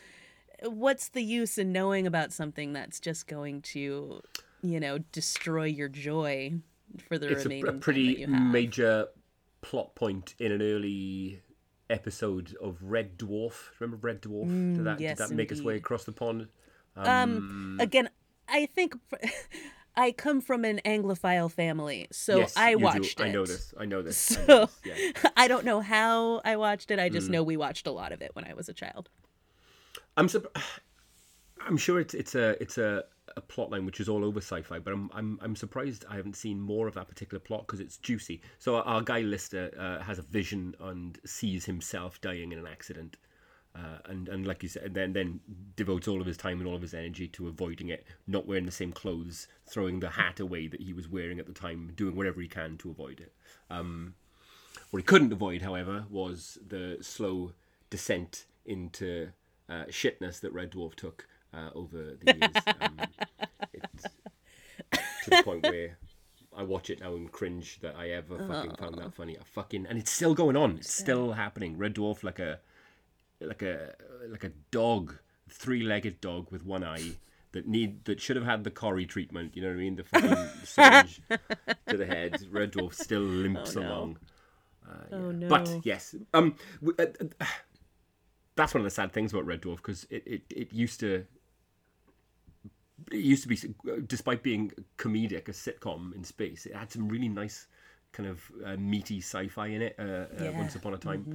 What's the use in knowing about something that's just going to you know destroy your joy for the it's a, remaining a time pretty that you have? major plot point in an early episode of Red Dwarf. Remember Red Dwarf? did that Mm, yes, did that make its way across the pond? um again i think i come from an anglophile family so yes, i you do. watched it I know this. I know this. I know so this, yeah. i don't know how i watched it i Mm. just know we watched a lot of it when i was a child I'm I'm sure it's it's a it's a, a plot line which is all over sci-fi, but I'm I'm I'm surprised I haven't seen more of that particular plot because it's juicy. So our, guy Lister uh, has a vision and sees himself dying in an accident, uh, and and like you said, then then devotes all of his time and all of his energy to avoiding it, not wearing the same clothes, throwing the hat away that he was wearing at the time, doing whatever he can to avoid it. Um, what he couldn't avoid, however, was the slow descent into uh, shitness that Red Dwarf took uh, over the years. Um, it's to the point where I watch it now and cringe that I ever fucking found that funny. I fucking and it's still going on. It's still happening. Red Dwarf like a like a like a dog, three-legged dog with one eye that need that should have had the Corrie treatment. You know what I mean? The fucking syringe to the head. Red Dwarf still limps Oh, no. along. oh no But yes, um, w- uh, uh, that's one of the sad things about Red Dwarf because it, it, it used to it used to be despite being comedic a sitcom in space it had some really nice kind of uh, meaty sci-fi in it uh, uh, Yeah. once upon a time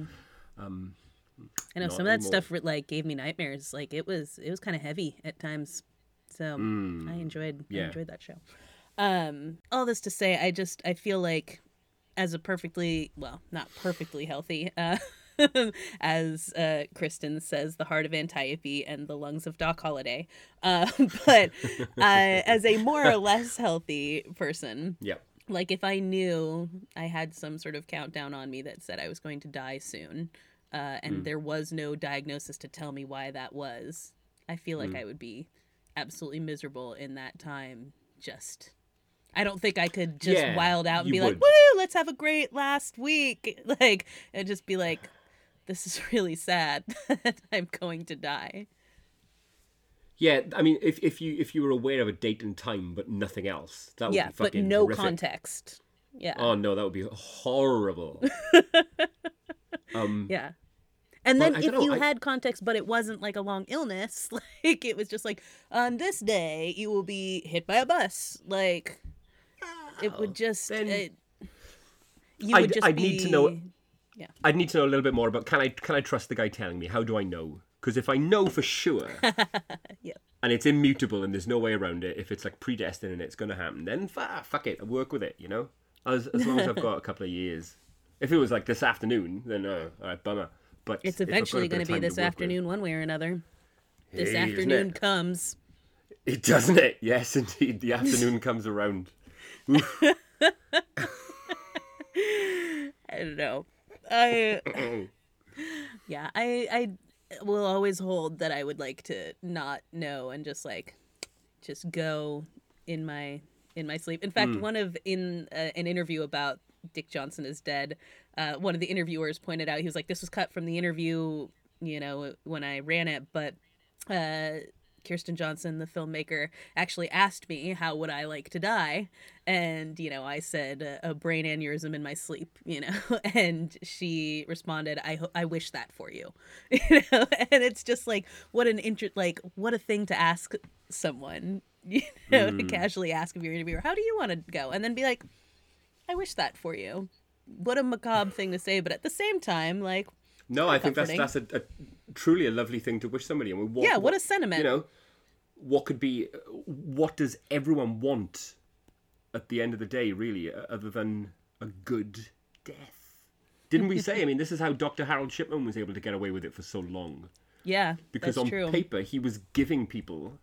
I know some of that anymore. stuff like gave me nightmares. Like it was it was kind of heavy at times. So I enjoyed I Mm. enjoyed that show. Um all this to say I just I feel like as a perfectly well, not perfectly healthy uh as uh, Kristen says, the heart of Antiope and the lungs of Doc Holliday. Uh, but uh, as a more or less healthy person, yeah like if I knew I had some sort of countdown on me that said I was going to die soon, uh, and Mm. there was no diagnosis to tell me why that was, I feel like Mm. I would be absolutely miserable in that time. Just, I don't think I could just Yeah, wild out and be like, "Woo, let's have a great last week," like, and just be like, "This is really sad that I'm going to die." Yeah, I mean, if, if you if you were aware of a date and time but nothing else, that would Yeah, be but no horrific. context. Yeah. Oh no, that would be horrible. um, Yeah. And then if know, you I- had context, but it wasn't like a long illness, like it was just like on this day you will be hit by a bus, like it would just then it, you I'd- would just I'd be need to know- I'd need to know a little bit more about can I can I trust the guy telling me? How do I know? Because if I know for sure, Yeah. and it's immutable and there's no way around it, if it's like predestined and it's going to happen, then fa- fuck it, I work with it, you know. As as long as I've got a couple of years. If it was like this afternoon, then uh, all right, bummer. But It's if I've got a eventually going to be this work with- afternoon, one way or another. This Hey, isn't afternoon comes. It doesn't it? Yes, indeed. The afternoon comes around. I don't know. I yeah, I I will always hold that I would like to not know and just like just go in my in my sleep. In fact, one of in uh, an interview about Dick Johnson is dead, uh, one of the interviewers pointed out he was like, "This was cut from the interview, you know, when I ran it, but." Uh, Kirsten Johnson, the filmmaker, actually asked me how would I like to die, and you know I said a brain aneurysm in my sleep, you know, and she responded, "I ho- I wish that for you," you know, and it's just like what an inter like what a thing to ask someone, you know, to hmm. casually ask if you're your interviewer, "How do you want to go?" and then be like, "I wish that for you." What a macabre thing to say, but at the same time, like No, I think that's that's a, a truly a lovely thing to wish somebody. I mean, what, Yeah, what a sentiment. You know, what could be? What does everyone want at the end of the day, really, uh, other than a good death? Didn't we say? I mean, this is how Dr. Harold Shipman was able to get away with it for so long yeah, because on true. paper he was giving people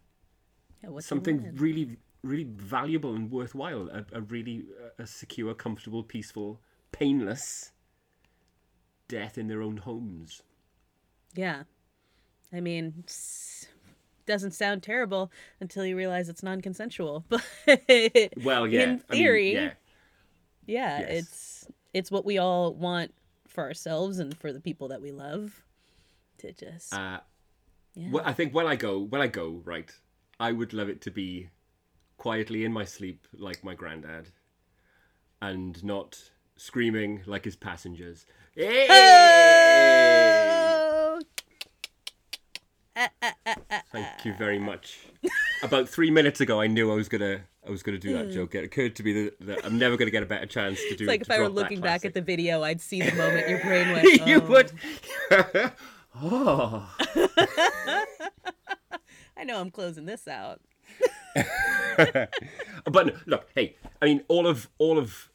yeah, something really, really valuable and worthwhile. A, a really a secure, comfortable, peaceful, painless death in their own homes. Yeah. I mean, doesn't sound terrible until you realize it's non-consensual. But Well, yeah. in I mean, theory, yeah. yeah, Yes. it's it's what we all want for ourselves and for the people that we love to just Uh, yeah. well, I think when I go, when I go, right, I would love it to be quietly in my sleep like my granddad, and not screaming like his passengers. Hey! Thank you very much. About three minutes ago, I knew I was gonna, I was gonna do that mm. joke. It occurred to me that, that I'm never gonna get a better chance to do. It's like if I were looking back at the video, I'd see the moment your brain went. you "Oh." would. oh. I know I'm closing this out. but no, look, hey, I mean, all of all of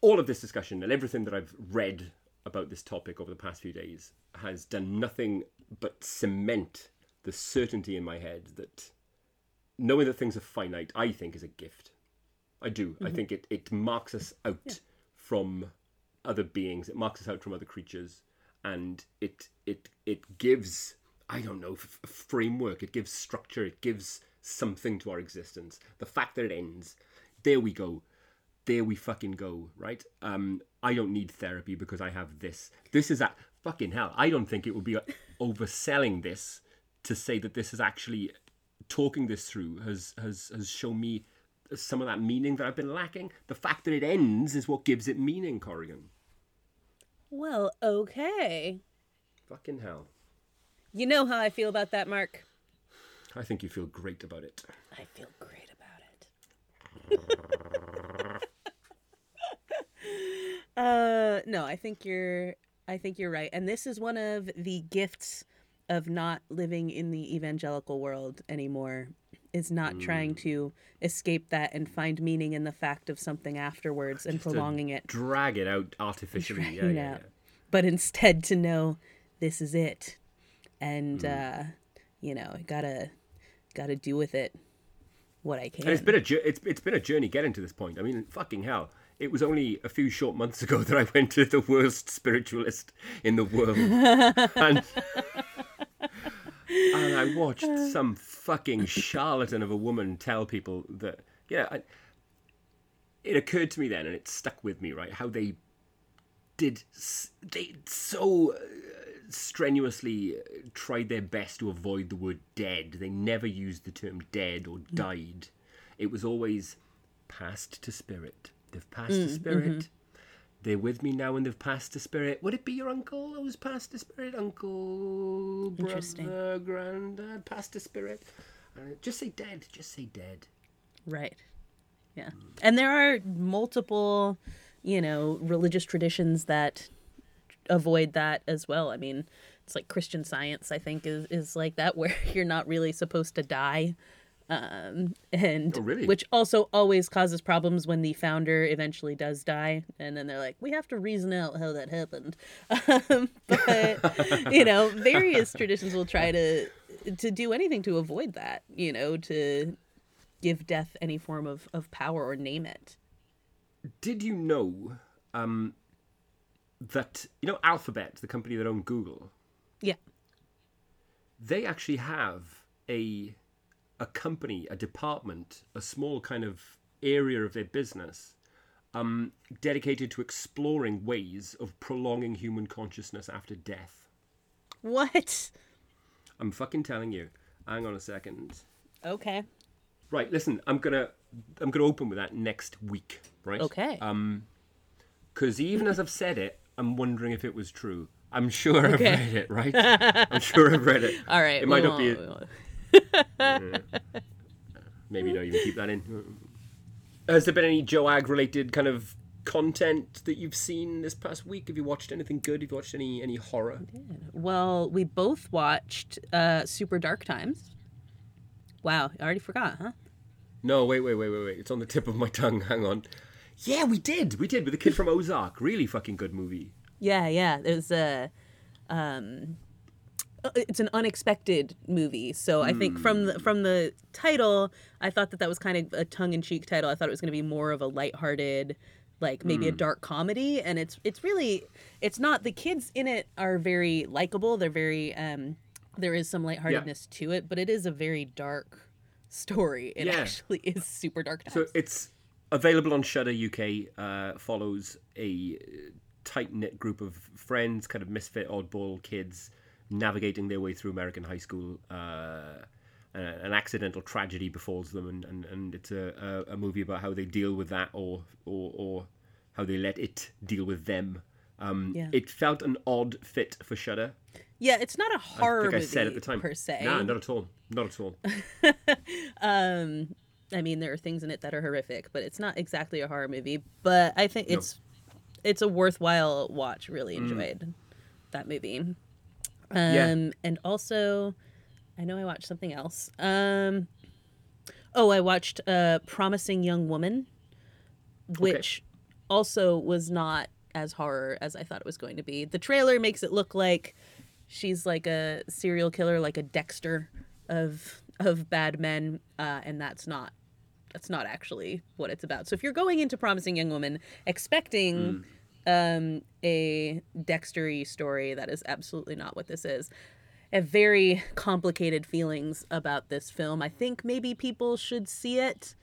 all of this discussion and everything that I've read about this topic over the past few days has done nothing but cement the certainty in my head that knowing that things are finite, I think, is a gift. I do. I think it it marks us out from other beings. It marks us out from other creatures, and it it it gives I don't know f- framework. It gives structure. It gives something to our existence. The fact that it ends, there we go. There we fucking go. Right. Um. I don't need therapy because I have this. This is that fucking hell. I don't think it would be overselling this to say that this is actually talking this through has has has shown me some of that meaning that I've been lacking. The fact that it ends is what gives it meaning, Corrigan. Well, okay. Fucking hell. You know how I feel about that, Mark. I think you feel great about it. I feel great about it. uh no, I think you're I think you're right. And this is one of the gifts of not living in the evangelical world anymore is not trying to escape that and find meaning in the fact of something afterwards and Just prolonging it. Drag it out artificially. Yeah, yeah, out. But instead to know this is it. And Mm. uh you know, gotta gotta do with it what I can. And it's been a it's it's been a journey getting to this point. I mean, fucking hell. It was only a few short months ago that I went to the worst spiritualist in the world, and and I watched some fucking charlatan of a woman tell people that yeah. I, it occurred to me then, and it stuck with me. Right, how they did they so uh, strenuously uh, tried their best to avoid the word dead. They never used the term dead or died. It was always passed to spirit. They've passed to spirit. They're with me now and they've passed to spirit. Would it be your uncle who's passed to spirit? Uncle, brother, granddad, passed to spirit? Uh, just say dead. Just say dead. Right. Yeah. And there are multiple, you know, religious traditions that avoid that as well. I mean, it's like Christian science, I think, is, is like that, where you're not really supposed to die. Um, and Oh, really? which also always causes problems when the founder eventually does die. And then they're like, we have to reason out how that happened. Um, but, you know, various traditions will try to to do anything to avoid that, you know, to give death any form of, of power or name it. Did you know um, that you know Alphabet, the company that owned Google, Yeah. they actually have a a company, a department, a small kind of area of their business um, dedicated to exploring ways of prolonging human consciousness after death. What? I'm fucking telling you. Hang on a second. Okay. Right, listen. I'm gonna I'm gonna open with that next week. Right. Okay. Um, because even as I've said it, I'm wondering if it was true. I'm sure I've read it. Right. I'm sure I've read it. All right. It might not be. won't. Maybe don't even keep that in. Has there been any Joag related kind of content that you've seen this past week? Have you watched anything good? Have you watched any any horror? Well, we both watched uh, Super Dark Times. Wow, I already forgot, huh? No, wait, wait, wait, wait, wait. It's on the tip of my tongue. Hang on. Yeah, we did. We did with the kid from Ozark. Really fucking good movie. Yeah, yeah. It was a, um, uh, it's an unexpected movie. So I think from the from the title, I thought that that was kind of a tongue in cheek title. I thought it was going to be more of a lighthearted, like maybe a dark comedy. And it's it's really it's not. The kids in it are very likable. They're very um, there is some lightheartedness to it, but it is a very dark story. It Yeah. actually is super dark. Times. So it's available on Shudder UK. Uh, follows a tight knit group of friends, kind of misfit, oddball kids, navigating their way through American high school. Uh, an accidental tragedy befalls them, and, and, and it's a, a, a movie about how they deal with that, or or, or how they let it deal with them. Um, Yeah. It felt an odd fit for Shudder. yeah, it's not a horror I think I movie said at the time. per se. Nah, not at all. Not at all. um i mean there are things in it that are horrific but it's not exactly a horror movie but i think it's it's a worthwhile watch really enjoyed that movie um Yeah. and also i know i watched something else. Um oh i watched uh promising young woman which also was not as horror as i thought it was going to be. The trailer makes it look like she's like a serial killer like a dexter of of bad men uh, and that's not that's not actually what it's about. So if you're going into promising young woman expecting um, a dextery story that is absolutely not what this is. I have very complicated feelings about this film. I think maybe people should see it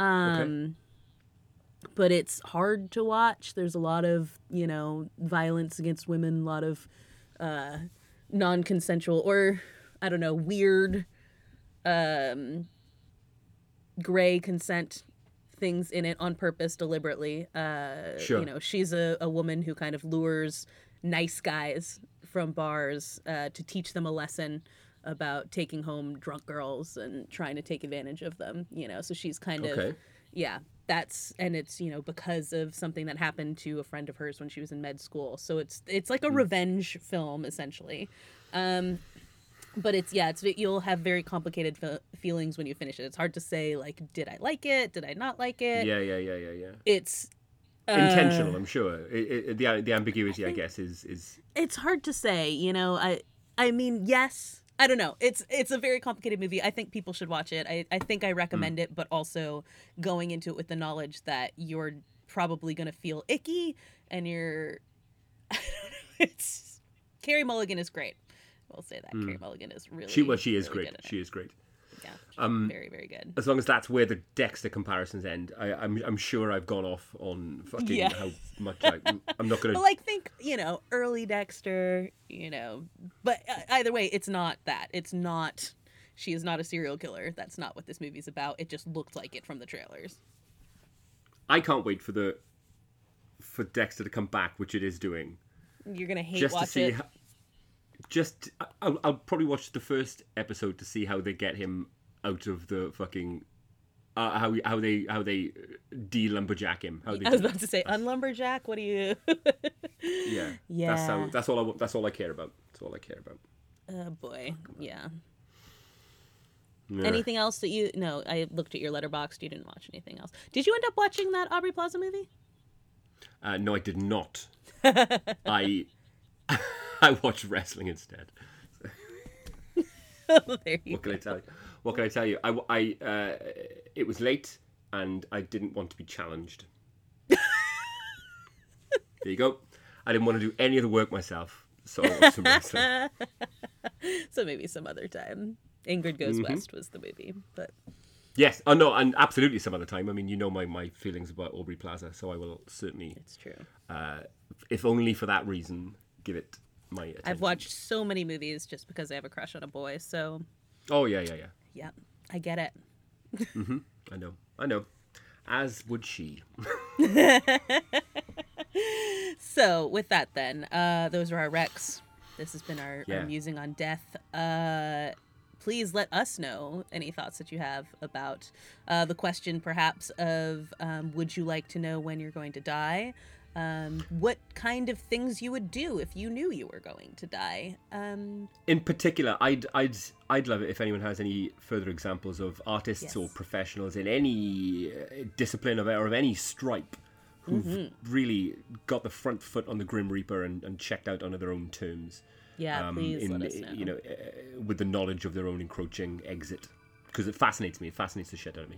um, but it's hard to watch. There's a lot of, you know, violence against women, a lot of uh, non consensual or, I don't know, weird um, gray consent things in it on purpose, deliberately. Uh, Sure. You know, she's a, a woman who kind of lures nice guys from bars uh, to teach them a lesson about taking home drunk girls and trying to take advantage of them, you know. So she's kind of yeah that's and it's you know because of something that happened to a friend of hers when she was in med school so it's it's like a revenge film essentially um but it's yeah it's you'll have very complicated fe- feelings when you finish it it's hard to say like did i like it did i not like it Yeah, yeah, yeah, yeah, yeah. it's uh, Intentional, I'm sure. It, it, the the ambiguity, I, think- guess, is is it's hard to say you know i i mean yes I don't know. It's it's a very complicated movie. I think people should watch it. I, I think I recommend it, but also going into it with the knowledge that you're probably gonna feel icky and you're I don't know. It's Carey Mulligan is great. We'll say that. Carey Mulligan is really She well, she is really great. She it. is great. Yeah. Um, very, very good. As long as that's where the Dexter comparisons end, I, I'm I'm sure I've gone off on fucking Yeah. how much I, I'm not gonna. But like think, you know, early Dexter, you know, but uh, either way, it's not that. It's not she is not a serial killer. That's not what this movie's about. It just looked like it from the trailers. I can't wait for the for Dexter to come back, which it is doing. You're gonna hate just to see it. how, just I'll, I'll probably watch the first episode to see how they get him out of the fucking uh, how how they how they de lumberjack him how they I was about to say, unlumberjack. What do you? that. yeah that's how Yeah. that's all I that's all I care about that's all I care about oh boy, yeah. Yeah. Anything else that you? No, I looked at your Letterboxd. You didn't watch anything else. Did you end up watching that Aubrey Plaza movie? uh, no I did not I I watched wrestling instead there you what can go. I tell you what can I tell you I, I uh, it was late and I didn't want to be challenged there you go I didn't want to do any of the work myself so I watched some wrestling So maybe some other time. Ingrid Goes Mm-hmm. West was the movie, but Yes, oh no, and absolutely some other time. I mean, you know my, my feelings about Aubrey Plaza, so I will certainly, it's true. uh, if only for that reason, give it my attention. I've watched so many movies just because I have a crush on a boy. So Oh yeah, yeah, yeah. yeah, I get it. I know, I know. As would she. So with that, then, uh, those are our recs. This has been our, our musing on death. Uh, please let us know any thoughts that you have about uh, the question, perhaps, of um, would you like to know when you're going to die? Um, what kind of things you would do if you knew you were going to die? Um, In particular, I'd I'd I'd love it if anyone has any further examples of artists or professionals in any uh, discipline of or of any stripe who've Mm-hmm. really got the front foot on the Grim Reaper and, and checked out under their own terms. yeah, um, please in, let us know. You know, uh, with the knowledge of their own encroaching exit, because it fascinates me. It fascinates the shit out of me.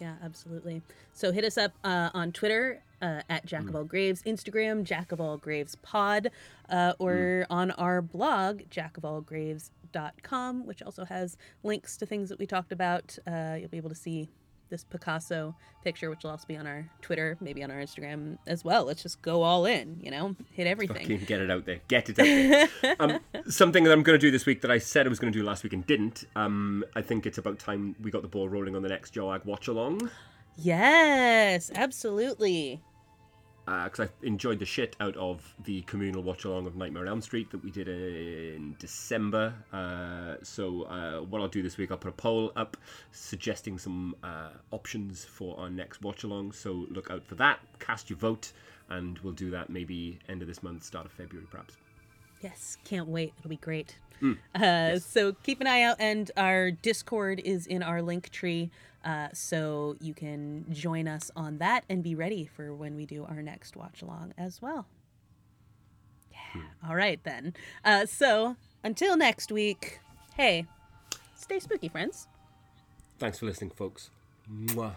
Yeah, absolutely. So hit us up uh, on Twitter uh, at Jack of All Graves, Instagram Jack of All Graves Pod, uh, or on our blog jackofallgraves.com, which also has links to things that we talked about. Uh, you'll be able to see this Picasso picture, which will also be on our Twitter, maybe on our Instagram as well. Let's just go all in, you know, hit everything. Fucking get it out there. Get it out there. um, something that I'm going to do this week that I said I was going to do last week and didn't. Um, I think it's about time we got the ball rolling on the next Joag watch along. Yes, absolutely. Because I enjoyed the shit out of the communal watch along of Nightmare on Elm Street that we did in December. Uh, so uh, what I'll do this week, I'll put a poll up suggesting some uh, options for our next watch along. So look out for that. Cast your vote, and we'll do that maybe end of this month, start of February, perhaps. Yes, can't wait. It'll be great. uh, So keep an eye out, and our Discord is in our link tree, uh, so you can join us on that and be ready for when we do our next watch along as well. Yeah. All right then. Uh, so until next week, hey, stay spooky, friends. Thanks for listening, folks. Mwah.